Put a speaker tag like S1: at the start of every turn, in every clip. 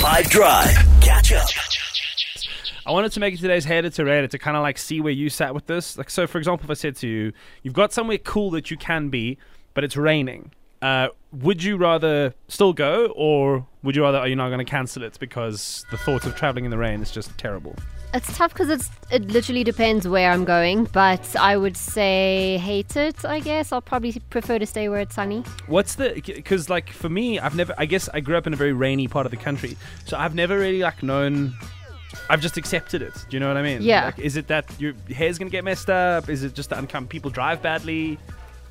S1: 5 Drive. Catch up.
S2: I wanted to make it today's header to Reddit to kind of like see where you sat with this. Like, so for example, if I said to you, you've got somewhere cool that you can be, but it's raining. Uh, would you rather still go, or would you rather are you not going to cancel it because the thought of traveling in the rain is just terrible?
S3: It's tough because it's it literally depends where I'm going, but I would say hate it. I guess I'll probably prefer to stay where it's sunny.
S2: What's the because like for me, I've never. I guess I grew up in a very rainy part of the country, so I've never really like known. I've just accepted it. Do you know what I mean?
S3: Yeah.
S2: Like, is it that your hair's gonna get messed up? Is it just that uncom- people drive badly?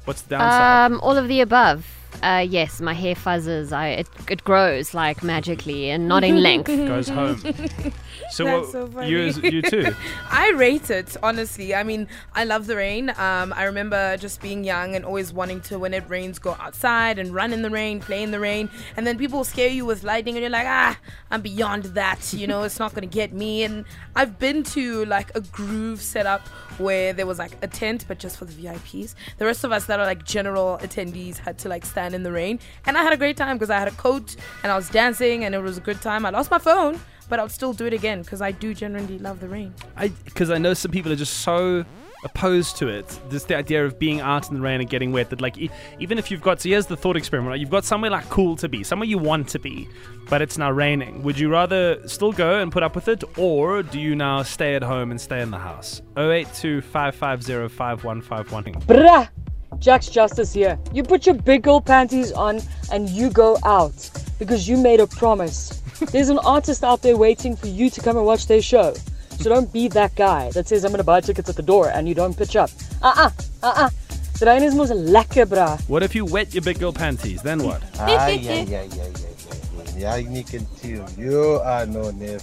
S2: What's the downside?
S3: Um, all of the above. Uh, yes, my hair fuzzes. I it, it grows like magically and not in length.
S2: Goes home. So,
S4: That's
S2: what,
S4: so
S2: you
S4: funny.
S2: you too.
S4: I rate it honestly. I mean, I love the rain. Um, I remember just being young and always wanting to, when it rains, go outside and run in the rain, play in the rain. And then people scare you with lightning, and you're like, ah, I'm beyond that. You know, it's not gonna get me. And I've been to like a groove setup where there was like a tent, but just for the VIPs. The rest of us that are like general attendees had to like stand in the rain, and I had a great time because I had a coat and I was dancing, and it was a good time. I lost my phone. But I'll still do it again because I do genuinely love the rain.
S2: I because I know some people are just so opposed to it. Just the idea of being out in the rain and getting wet. That like e- even if you've got so here's the thought experiment. Right? You've got somewhere like cool to be, somewhere you want to be, but it's now raining. Would you rather still go and put up with it, or do you now stay at home and stay in the house? 082 550 5151.
S5: Bruh! Jack's Justice here. You put your big girl panties on and you go out because you made a promise. There's an artist out there waiting for you to come and watch their show. So don't be that guy that says I'm gonna buy tickets at the door and you don't pitch up. Uh-uh, uh-uh. The rain is mos lekker, bruh.
S2: What if you wet your big girl panties? Then what?
S6: Ah, yeah, yeah, yeah, yeah, yeah, yeah. Yeah, Nick and Tim, you are no never.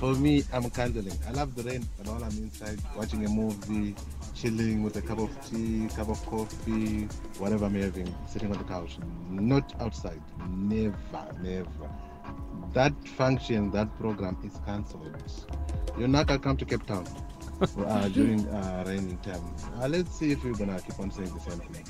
S6: For me, I'm candling. I love the rain, and all I'm inside watching a movie, chilling with a cup of tea, cup of coffee, whatever I'm having, sitting on the couch. Not outside. Never, never. That function, that program is cancelled. You're not gonna come to Cape Town uh, during uh, raining time. Uh, let's see if we're gonna keep on saying the same thing.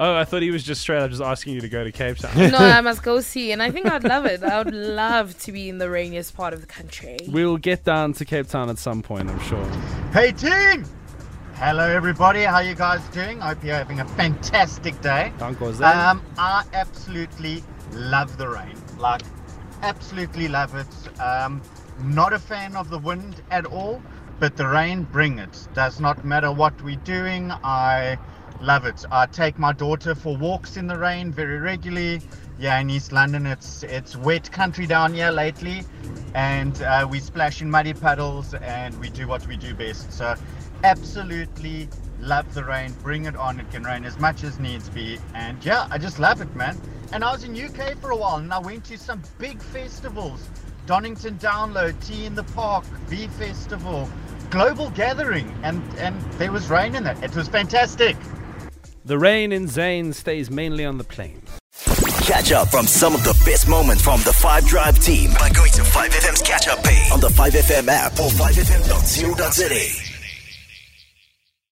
S2: Oh, I thought he was just straight up just asking you to go to Cape Town.
S4: no, I must go see, and I think I'd love it. I would love to be in the rainiest part of the country.
S2: we'll get down to Cape Town at some point, I'm sure.
S7: Hey team! Hello everybody, how you guys doing? I hope you're having a fantastic day.
S2: Dank
S7: Um, I absolutely love the rain. Like, absolutely love it. Um, not a fan of the wind at all, but the rain, bring it. Does not matter what we're doing. I love it. I take my daughter for walks in the rain very regularly. Yeah, in East London, it's it's wet country down here lately, and uh, we splash in muddy puddles and we do what we do best. So, absolutely love the rain. Bring it on. It can rain as much as needs be, and yeah, I just love it, man. And I was in UK for a while, and I went to some big festivals: Donington Download, T in the Park, V Festival, Global Gathering, and and there was rain in it. It was fantastic.
S2: The rain in Zane stays mainly on the plain.
S1: Catch up from some of the best moments from the 5 Drive team by going to 5FM's catch up page on the 5FM app or 5FM.co.za.